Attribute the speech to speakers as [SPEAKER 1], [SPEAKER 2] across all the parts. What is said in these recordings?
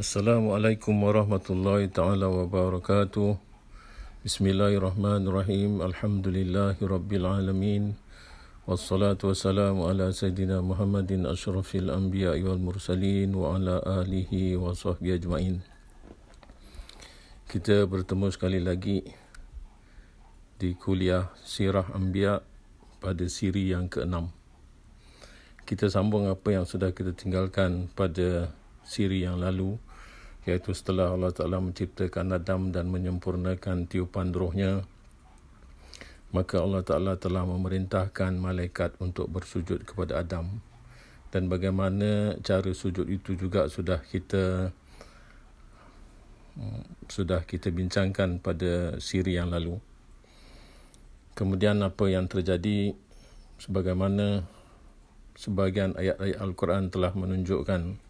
[SPEAKER 1] Assalamualaikum warahmatullahi taala wabarakatuh. Bismillahirrahmanirrahim. Alhamdulillahi rabbil alamin. Wassalatu wassalamu ala sayyidina Muhammadin asyrafil anbiya wal mursalin wa ala alihi wa sahbihi ajmain. Kita bertemu sekali lagi di kuliah Sirah Anbiya pada siri yang ke-6. Kita sambung apa yang sudah kita tinggalkan pada siri yang lalu iaitu setelah Allah Ta'ala menciptakan Adam dan menyempurnakan tiupan rohnya maka Allah Ta'ala telah memerintahkan malaikat untuk bersujud kepada Adam. Dan bagaimana cara sujud itu juga sudah kita sudah kita bincangkan pada siri yang lalu. Kemudian apa yang terjadi? Sebagaimana sebagian ayat-ayat Al-Quran telah menunjukkan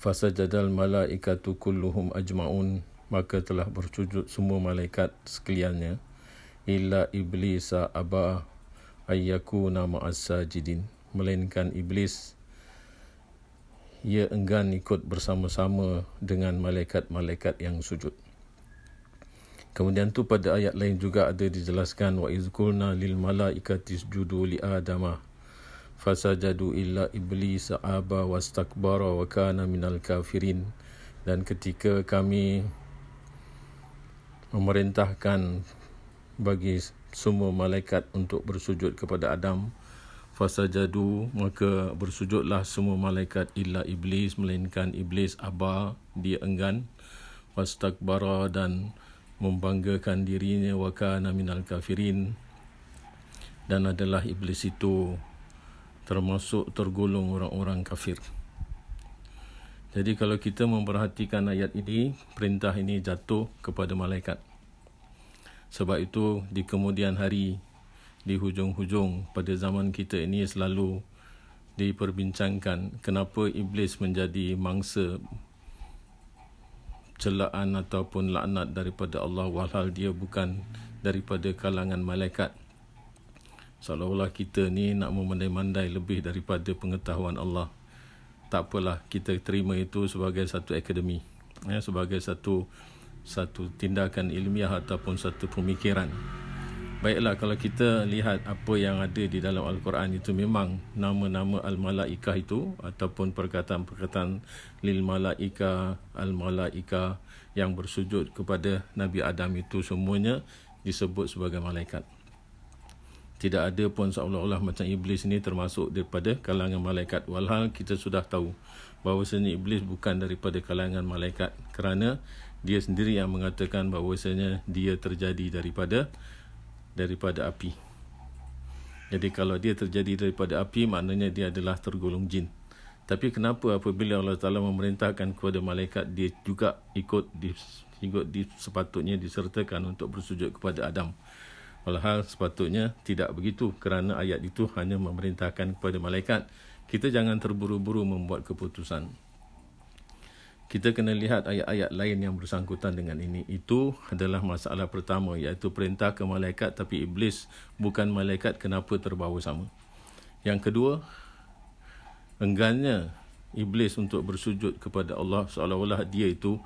[SPEAKER 1] fasajadal malaikatu kulluhum ajmaun. Maka telah bersujud semua malaikat sekaliannya. Illa iblisa aba ayyakuna ma'as sajidin melainkan iblis ia enggan ikut bersama-sama dengan malaikat-malaikat yang sujud. Kemudian tu pada ayat lain juga ada dijelaskan wa izkulna lil malaikati isjudu li adama fasajadu illa iblis aba wastakbara wa kana minal kafirin. Dan ketika kami memerintahkan bagi semua malaikat untuk bersujud kepada Adam fasajadu maka bersujudlah semua malaikat illa iblis melainkan iblis aba dia enggan wastakbara dan membanggakan dirinya wa kana minal kafirin. Dan adalah iblis itu termasuk tergolong orang-orang kafir. Jadi kalau kita memperhatikan ayat ini, perintah ini jatuh kepada malaikat. Sebab itu di kemudian hari, di hujung-hujung pada zaman kita ini selalu diperbincangkan kenapa iblis menjadi mangsa celaan ataupun laknat daripada Allah walhal dia bukan daripada kalangan malaikat seolah-olah kita ni nak memandai-mandai lebih daripada pengetahuan Allah. Tak apalah kita terima itu sebagai satu akademi, ya, sebagai satu satu tindakan ilmiah ataupun satu pemikiran. Baiklah kalau kita lihat apa yang ada di dalam Al-Quran itu memang nama-nama Al-Malaikah itu ataupun perkataan-perkataan Lil Malaika, Al-Malaika yang bersujud kepada Nabi Adam itu semuanya disebut sebagai malaikat tidak ada pun seolah-olah macam iblis ini termasuk daripada kalangan malaikat. Walhal kita sudah tahu bahawasanya iblis bukan daripada kalangan malaikat kerana dia sendiri yang mengatakan bahawasanya dia terjadi daripada daripada api. Jadi kalau dia terjadi daripada api maknanya dia adalah tergolong jin. Tapi kenapa apabila Allah Taala memerintahkan kepada malaikat dia juga ikut di, ikut di, sepatutnya disertakan untuk bersujud kepada Adam Walhal sepatutnya tidak begitu kerana ayat itu hanya memerintahkan kepada malaikat. Kita jangan terburu-buru membuat keputusan. Kita kena lihat ayat-ayat lain yang bersangkutan dengan ini. Itu adalah masalah pertama iaitu perintah ke malaikat tapi iblis bukan malaikat kenapa terbawa sama. Yang kedua, enggannya iblis untuk bersujud kepada Allah seolah-olah dia itu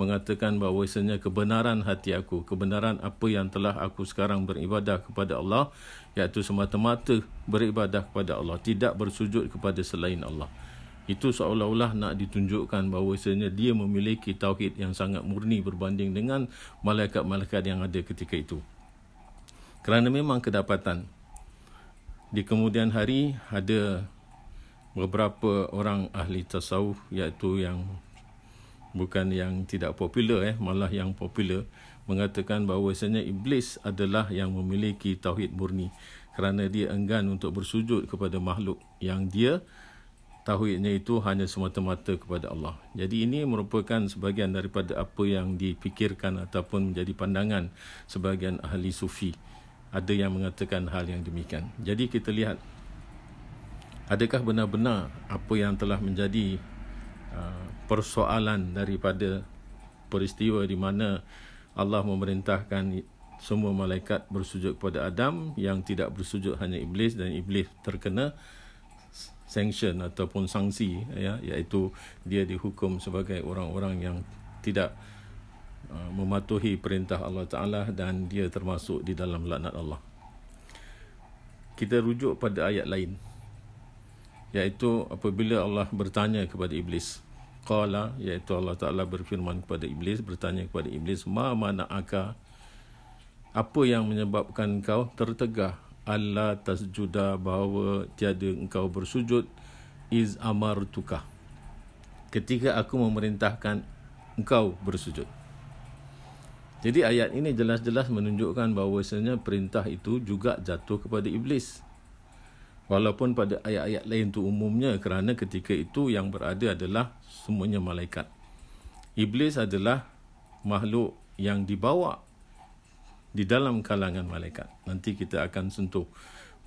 [SPEAKER 1] mengatakan bahawa bahawasanya kebenaran hati aku, kebenaran apa yang telah aku sekarang beribadah kepada Allah, iaitu semata-mata beribadah kepada Allah, tidak bersujud kepada selain Allah. Itu seolah-olah nak ditunjukkan bahawa bahawasanya dia memiliki tauhid yang sangat murni berbanding dengan malaikat-malaikat yang ada ketika itu. Kerana memang kedapatan di kemudian hari ada beberapa orang ahli tasawuf iaitu yang bukan yang tidak popular eh malah yang popular mengatakan bahawasanya iblis adalah yang memiliki tauhid murni kerana dia enggan untuk bersujud kepada makhluk yang dia tauhidnya itu hanya semata-mata kepada Allah. Jadi ini merupakan sebahagian daripada apa yang dipikirkan ataupun menjadi pandangan sebahagian ahli sufi. Ada yang mengatakan hal yang demikian. Jadi kita lihat adakah benar-benar apa yang telah menjadi uh, persoalan daripada peristiwa di mana Allah memerintahkan semua malaikat bersujud kepada Adam yang tidak bersujud hanya iblis dan iblis terkena sanction ataupun sanksi ya iaitu dia dihukum sebagai orang-orang yang tidak uh, mematuhi perintah Allah Taala dan dia termasuk di dalam laknat Allah. Kita rujuk pada ayat lain iaitu apabila Allah bertanya kepada iblis. Qala iaitu Allah Taala berfirman kepada iblis bertanya kepada iblis ma mana'aka? Apa yang menyebabkan kau tertegah? Allah tasjuda bahawa tiada engkau bersujud iz amartuka. Ketika aku memerintahkan engkau bersujud. Jadi ayat ini jelas-jelas menunjukkan bahawasanya perintah itu juga jatuh kepada iblis walaupun pada ayat-ayat lain itu umumnya kerana ketika itu yang berada adalah semuanya malaikat iblis adalah makhluk yang dibawa di dalam kalangan malaikat. Nanti kita akan sentuh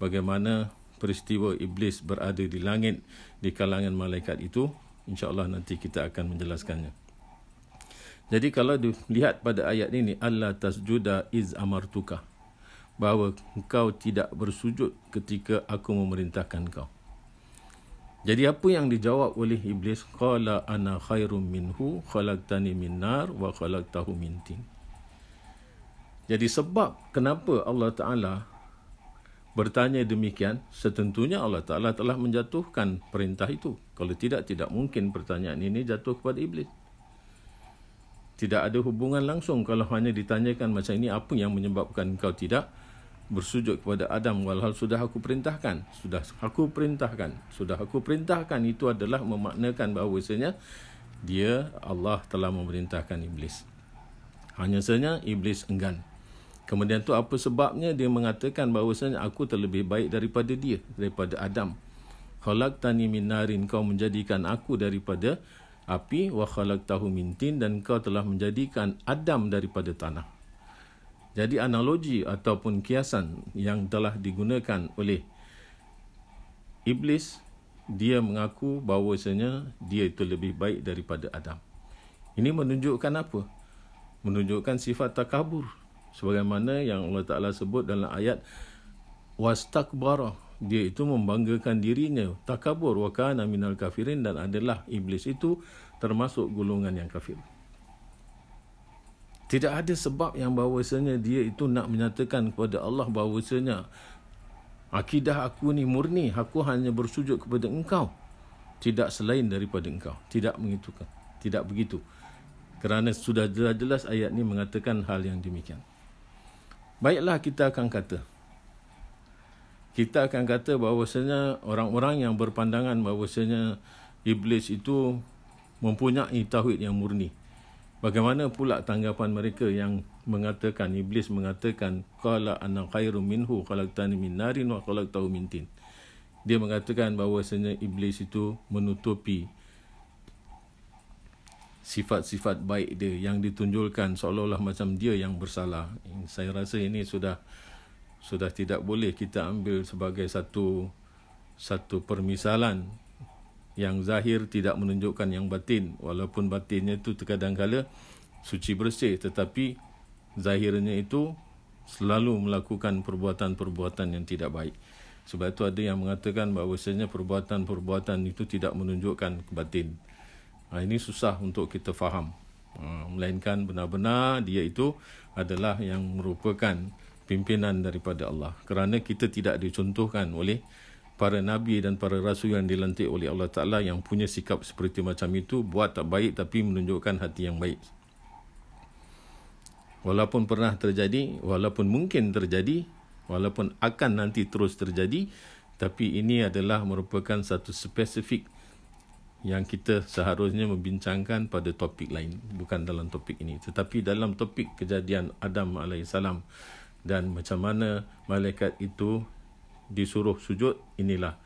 [SPEAKER 1] bagaimana peristiwa iblis berada di langit di kalangan malaikat itu. InsyaAllah nanti kita akan menjelaskannya. Jadi kalau dilihat pada ayat ini, Allah tasjuda iz amartuka. Bahawa engkau tidak bersujud ketika aku memerintahkan kau. Jadi apa yang dijawab oleh iblis? Qala ana khairum minhu khalaqtani min nar wa khalaqtahu min tin. Jadi sebab kenapa Allah Ta'ala bertanya demikian, setentunya Allah Ta'ala telah menjatuhkan perintah itu. Kalau tidak, tidak mungkin pertanyaan ini jatuh kepada iblis. Tidak ada hubungan langsung kalau hanya ditanyakan macam ini, apa yang menyebabkan kau tidak bersujud kepada Adam walhal sudah aku perintahkan. Sudah aku perintahkan. Sudah aku perintahkan itu adalah memaknakan bahawasanya dia Allah telah memerintahkan iblis. Hanya saja iblis enggan. Kemudian tu apa sebabnya dia mengatakan bahawasanya aku terlebih baik daripada dia, daripada Adam. Khalaqtani min narin kau menjadikan aku daripada api wa khalaqtahu min tin dan kau telah menjadikan Adam daripada tanah. Jadi analogi ataupun kiasan yang telah digunakan oleh iblis dia mengaku bahawasanya dia itu lebih baik daripada Adam. Ini menunjukkan apa? Menunjukkan sifat takabur. Sebagaimana yang Allah Taala sebut dalam ayat wastakbara. Dia itu membanggakan dirinya. Takabur. Wa kana minal kafirin. Dan adalah iblis itu termasuk golongan yang kafir tidak ada sebab yang bahawasanya dia itu nak menyatakan kepada Allah bahawasanya akidah aku ni murni aku hanya bersujud kepada engkau. Tidak selain daripada engkau. Tidak mengitukan. Tidak begitu. Kerana sudah jelas-jelas ayat ni mengatakan hal yang demikian. Baiklah kita akan kata. Kita akan kata bahawasanya orang-orang yang berpandangan bahawasanya iblis itu mempunyai tauhid yang murni. Bagaimana pula tanggapan mereka yang mengatakan iblis mengatakan qala ana khairum minhu khalaqtani min narin wa khalaqtahu min tin. Dia mengatakan bahawasanya iblis itu menutupi sifat-sifat baik dia yang ditunjulkan seolah-olah macam dia yang bersalah. Saya rasa ini sudah sudah tidak boleh kita ambil sebagai satu satu permisalan yang zahir tidak menunjukkan yang batin walaupun batinnya itu terkadang kala suci bersih tetapi zahirnya itu selalu melakukan perbuatan-perbuatan yang tidak baik. Sebab itu ada yang mengatakan bahawasanya perbuatan-perbuatan itu tidak menunjukkan batin. Ha, ini susah untuk kita faham. Ha, melainkan benar-benar dia itu adalah yang merupakan pimpinan daripada Allah. Kerana kita tidak dicontohkan oleh para nabi dan para rasul yang dilantik oleh Allah Taala yang punya sikap seperti macam itu buat tak baik tapi menunjukkan hati yang baik. Walaupun pernah terjadi, walaupun mungkin terjadi, walaupun akan nanti terus terjadi, tapi ini adalah merupakan satu spesifik yang kita seharusnya membincangkan pada topik lain bukan dalam topik ini tetapi dalam topik kejadian Adam alaihissalam dan macam mana malaikat itu disuruh sujud inilah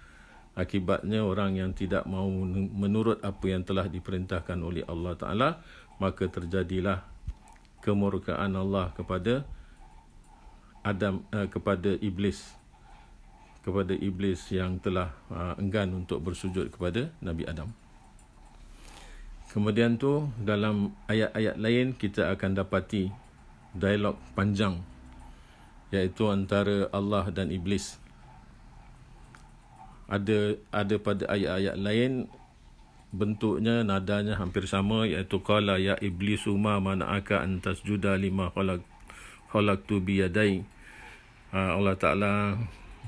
[SPEAKER 1] akibatnya orang yang tidak mau menurut apa yang telah diperintahkan oleh Allah taala maka terjadilah kemurkaan Allah kepada Adam eh, kepada iblis kepada iblis yang telah uh, enggan untuk bersujud kepada Nabi Adam. Kemudian tu dalam ayat-ayat lain kita akan dapati dialog panjang iaitu antara Allah dan iblis. Ada ada pada ayat-ayat lain bentuknya nadanya hampir sama iaitu qala ya iblisu ma mana'aka an tasjuda lima khalaq khalaqtu bi yadai uh, Allah Taala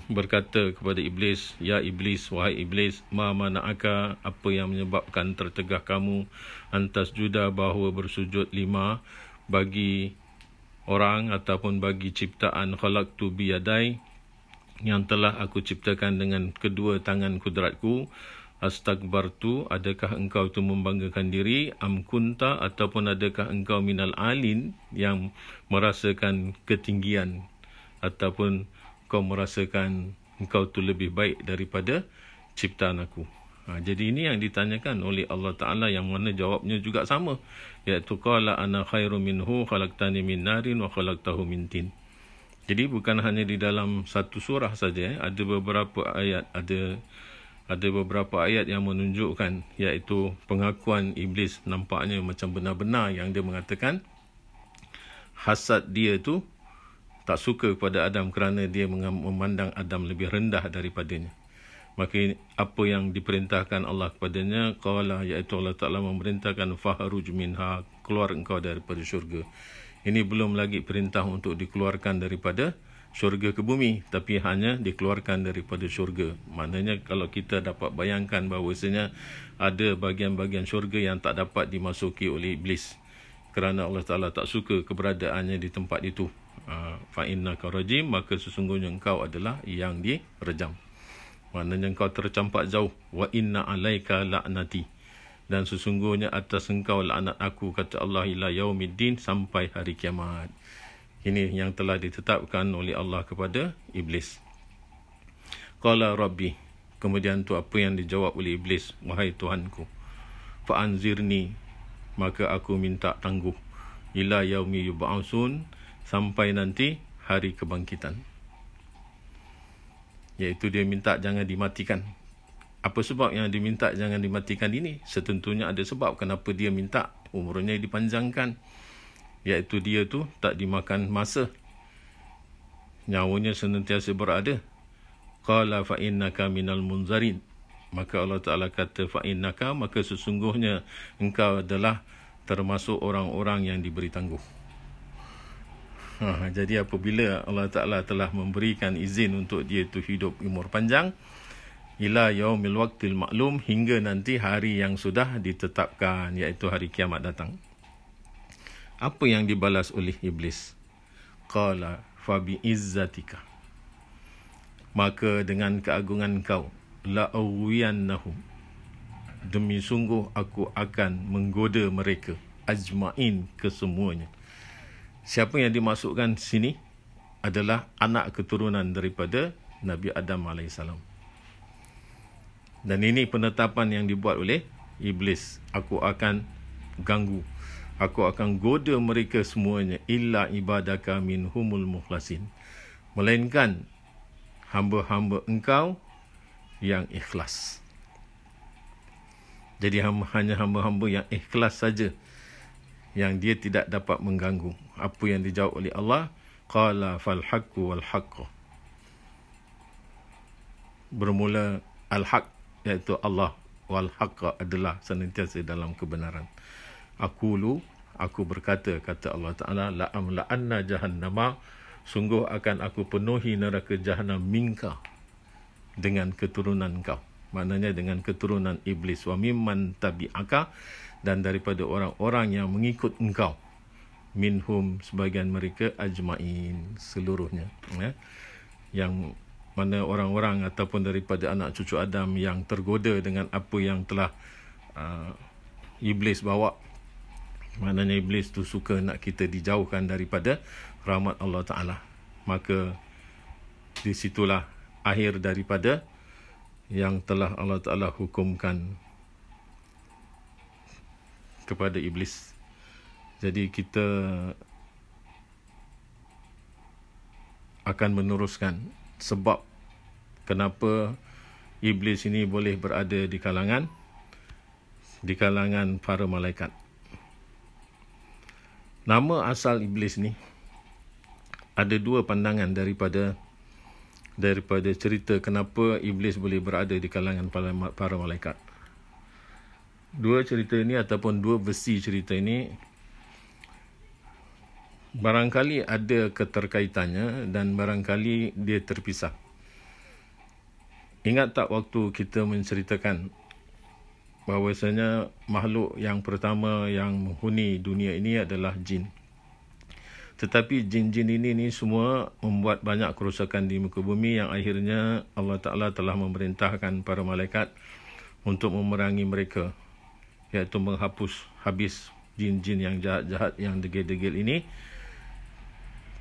[SPEAKER 1] berkata kepada iblis ya iblis wahai iblis ma mana'aka apa yang menyebabkan tertegah kamu antas juda bahawa bersujud lima bagi orang ataupun bagi ciptaan khalaqtu bi yadai yang telah aku ciptakan dengan kedua tangan kudratku. Astagbartu adakah engkau itu membanggakan diri? Am kunta ataupun adakah engkau minal alin yang merasakan ketinggian ataupun kau merasakan engkau tu lebih baik daripada ciptaan aku? Ha, jadi ini yang ditanyakan oleh Allah Taala yang mana jawabnya juga sama. Iaitu qala ana khairu minhu khalaqtani min narin wa khalaqtahu min tin jadi bukan hanya di dalam satu surah saja eh. ada beberapa ayat ada ada beberapa ayat yang menunjukkan iaitu pengakuan iblis nampaknya macam benar-benar yang dia mengatakan hasad dia tu tak suka kepada Adam kerana dia memandang Adam lebih rendah daripadanya. Maka apa yang diperintahkan Allah kepadanya qala iaitu Allah Taala memerintahkan fahruj minha keluar engkau daripada syurga. Ini belum lagi perintah untuk dikeluarkan daripada syurga ke bumi tapi hanya dikeluarkan daripada syurga. Maknanya kalau kita dapat bayangkan bahawasanya ada bahagian-bahagian syurga yang tak dapat dimasuki oleh iblis kerana Allah Taala tak suka keberadaannya di tempat itu. Ah, fa innaka rajim maka sesungguhnya engkau adalah yang direjam. Maknanya engkau tercampak jauh wa inna alaika la'nati dan sesungguhnya atas engkau laknat aku kata Allah ila yaumiddin sampai hari kiamat. Ini yang telah ditetapkan oleh Allah kepada iblis. Qala rabbi. Kemudian tu apa yang dijawab oleh iblis, wahai Tuhanku. Fa anzirni maka aku minta tangguh ila yaumi yub'atsun sampai nanti hari kebangkitan. Iaitu dia minta jangan dimatikan. Apa sebab yang diminta jangan dimatikan ini? Setentunya ada sebab kenapa dia minta. Umurnya dipanjangkan. Iaitu dia tu tak dimakan masa. Nyawanya senantiasa berada. Qala fa innaka minal munzarin. Maka Allah Taala kata fa innaka maka sesungguhnya engkau adalah termasuk orang-orang yang diberi tangguh. Ha, jadi apabila Allah Taala telah memberikan izin untuk dia tu hidup umur panjang ila yaumil waqtil maklum hingga nanti hari yang sudah ditetapkan iaitu hari kiamat datang. Apa yang dibalas oleh iblis? Qala fa bi izzatika maka dengan keagungan kau la awiyannahum demi sungguh aku akan menggoda mereka ajmain kesemuanya siapa yang dimasukkan sini adalah anak keturunan daripada Nabi Adam alaihissalam dan ini penetapan yang dibuat oleh iblis. Aku akan ganggu. Aku akan goda mereka semuanya. Illa ibadaka minhumul mukhlasin. Melainkan hamba-hamba engkau yang ikhlas. Jadi hanya hamba-hamba yang ikhlas saja yang dia tidak dapat mengganggu. Apa yang dijawab oleh Allah? Qala fal haqqu wal haqq bermula al haq iaitu Allah wal haqq adalah senantiasa dalam kebenaran. Aqulu aku berkata kata Allah Taala la amla anna jahannama sungguh akan aku penuhi neraka jahanam minka dengan keturunan kau. Maknanya dengan keturunan iblis. Wa mimman tabi'aka dan daripada orang-orang yang mengikut engkau. Minhum sebagian mereka ajmain seluruhnya ya. Yang mana orang-orang ataupun daripada anak cucu Adam yang tergoda dengan apa yang telah uh, iblis bawa Maknanya iblis tu suka nak kita dijauhkan daripada rahmat Allah Ta'ala. Maka di situlah akhir daripada yang telah Allah Ta'ala hukumkan kepada iblis. Jadi kita akan meneruskan sebab kenapa iblis ini boleh berada di kalangan di kalangan para malaikat. Nama asal iblis ni ada dua pandangan daripada daripada cerita kenapa iblis boleh berada di kalangan para malaikat. Dua cerita ini ataupun dua versi cerita ini barangkali ada keterkaitannya dan barangkali dia terpisah. Ingat tak waktu kita menceritakan bahawasanya makhluk yang pertama yang menghuni dunia ini adalah jin. Tetapi jin-jin ini ni semua membuat banyak kerosakan di muka bumi yang akhirnya Allah Ta'ala telah memerintahkan para malaikat untuk memerangi mereka. Iaitu menghapus habis jin-jin yang jahat-jahat yang degil-degil ini.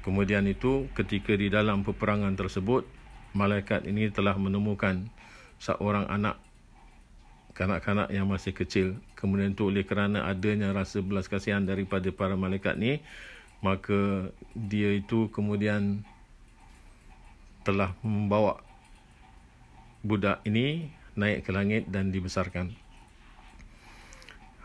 [SPEAKER 1] Kemudian itu ketika di dalam peperangan tersebut, malaikat ini telah menemukan seorang anak kanak-kanak yang masih kecil. Kemudian itu oleh kerana adanya rasa belas kasihan daripada para malaikat ni, maka dia itu kemudian telah membawa budak ini naik ke langit dan dibesarkan.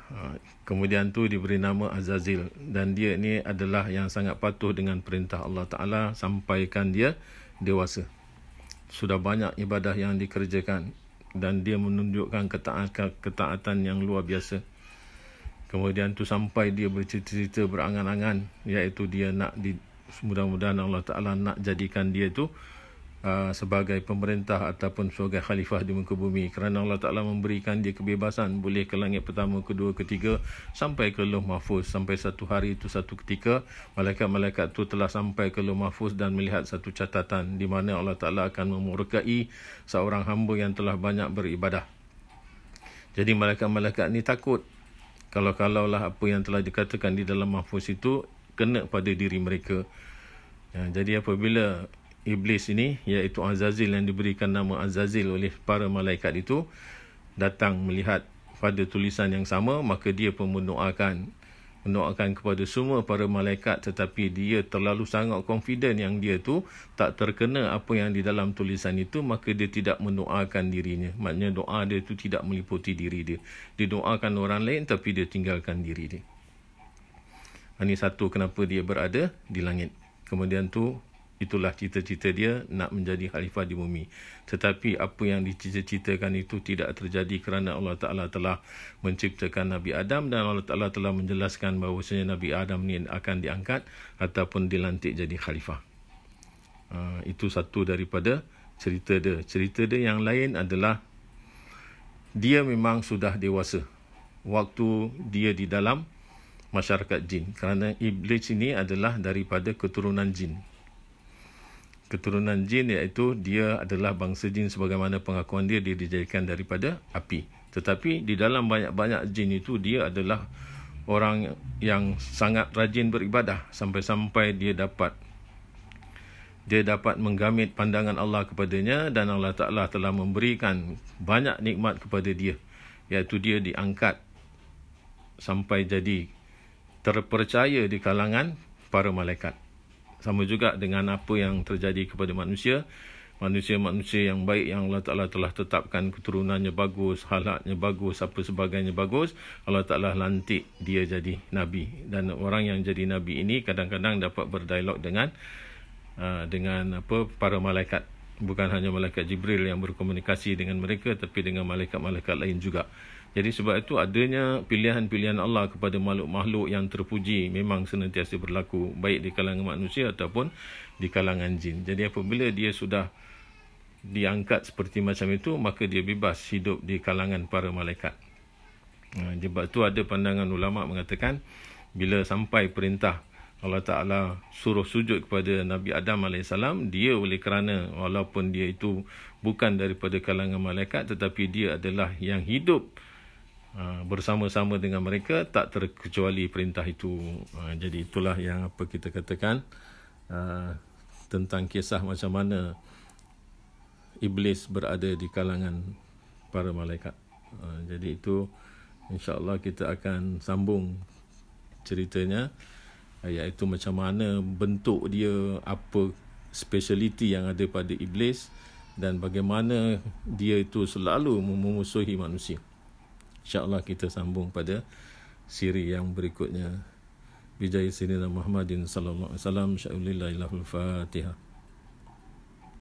[SPEAKER 1] Ha, kemudian tu diberi nama Azazil dan dia ini adalah yang sangat patuh dengan perintah Allah Taala sampaikan dia dewasa. Sudah banyak ibadah yang dikerjakan dan dia menunjukkan ketaatan, yang luar biasa. Kemudian tu sampai dia bercerita-cerita berangan-angan iaitu dia nak di mudah-mudahan Allah Taala nak jadikan dia tu uh, sebagai pemerintah ataupun sebagai khalifah di muka bumi kerana Allah Taala memberikan dia kebebasan boleh ke langit pertama, kedua, ketiga sampai ke Lauh Mahfuz sampai satu hari itu satu ketika malaikat-malaikat tu telah sampai ke Lauh Mahfuz dan melihat satu catatan di mana Allah Taala akan memurkai seorang hamba yang telah banyak beribadah. Jadi malaikat-malaikat ni takut kalau-kalaulah apa yang telah dikatakan di dalam mahfuz itu kena pada diri mereka. Ya, jadi apabila iblis ini iaitu Azazil yang diberikan nama Azazil oleh para malaikat itu datang melihat pada tulisan yang sama maka dia pun mendoakan mendoakan kepada semua para malaikat tetapi dia terlalu sangat confident yang dia tu tak terkena apa yang di dalam tulisan itu maka dia tidak mendoakan dirinya. Maknanya doa dia tu tidak meliputi diri dia. Dia doakan orang lain tapi dia tinggalkan diri dia. Ini satu kenapa dia berada di langit. Kemudian tu itulah cita-cita dia nak menjadi khalifah di bumi. Tetapi apa yang dicita-citakan itu tidak terjadi kerana Allah Ta'ala telah menciptakan Nabi Adam dan Allah Ta'ala telah menjelaskan bahawa Nabi Adam ni akan diangkat ataupun dilantik jadi khalifah. Uh, itu satu daripada cerita dia. Cerita dia yang lain adalah dia memang sudah dewasa waktu dia di dalam masyarakat jin kerana iblis ini adalah daripada keturunan jin keturunan jin iaitu dia adalah bangsa jin sebagaimana pengakuan dia dia dijadikan daripada api. Tetapi di dalam banyak-banyak jin itu dia adalah orang yang sangat rajin beribadah. Sampai-sampai dia dapat dia dapat menggamit pandangan Allah kepadanya dan Allah Taala telah memberikan banyak nikmat kepada dia. Iaitu dia diangkat sampai jadi terpercaya di kalangan para malaikat sama juga dengan apa yang terjadi kepada manusia manusia-manusia yang baik yang Allah Ta'ala telah tetapkan keturunannya bagus, halatnya bagus, apa sebagainya bagus, Allah Ta'ala lantik dia jadi Nabi. Dan orang yang jadi Nabi ini kadang-kadang dapat berdialog dengan uh, dengan apa para malaikat. Bukan hanya malaikat Jibril yang berkomunikasi dengan mereka, tapi dengan malaikat-malaikat lain juga. Jadi sebab itu adanya pilihan-pilihan Allah kepada makhluk-makhluk yang terpuji memang senantiasa berlaku baik di kalangan manusia ataupun di kalangan jin. Jadi apabila dia sudah diangkat seperti macam itu maka dia bebas hidup di kalangan para malaikat. Ha, sebab itu ada pandangan ulama mengatakan bila sampai perintah Allah Ta'ala suruh sujud kepada Nabi Adam AS, dia oleh kerana walaupun dia itu bukan daripada kalangan malaikat tetapi dia adalah yang hidup Ha, bersama-sama dengan mereka tak terkecuali perintah itu. Ha, jadi itulah yang apa kita katakan ha, tentang kisah macam mana iblis berada di kalangan para malaikat. Jadi itu insya-Allah kita akan sambung ceritanya iaitu macam mana bentuk dia apa speciality yang ada pada iblis dan bagaimana dia itu selalu memusuhi manusia insyaallah kita sambung pada siri yang berikutnya. Bijaya sayyidina Muhammadin sallallahu alaihi wasallam sya'ulillah fatihah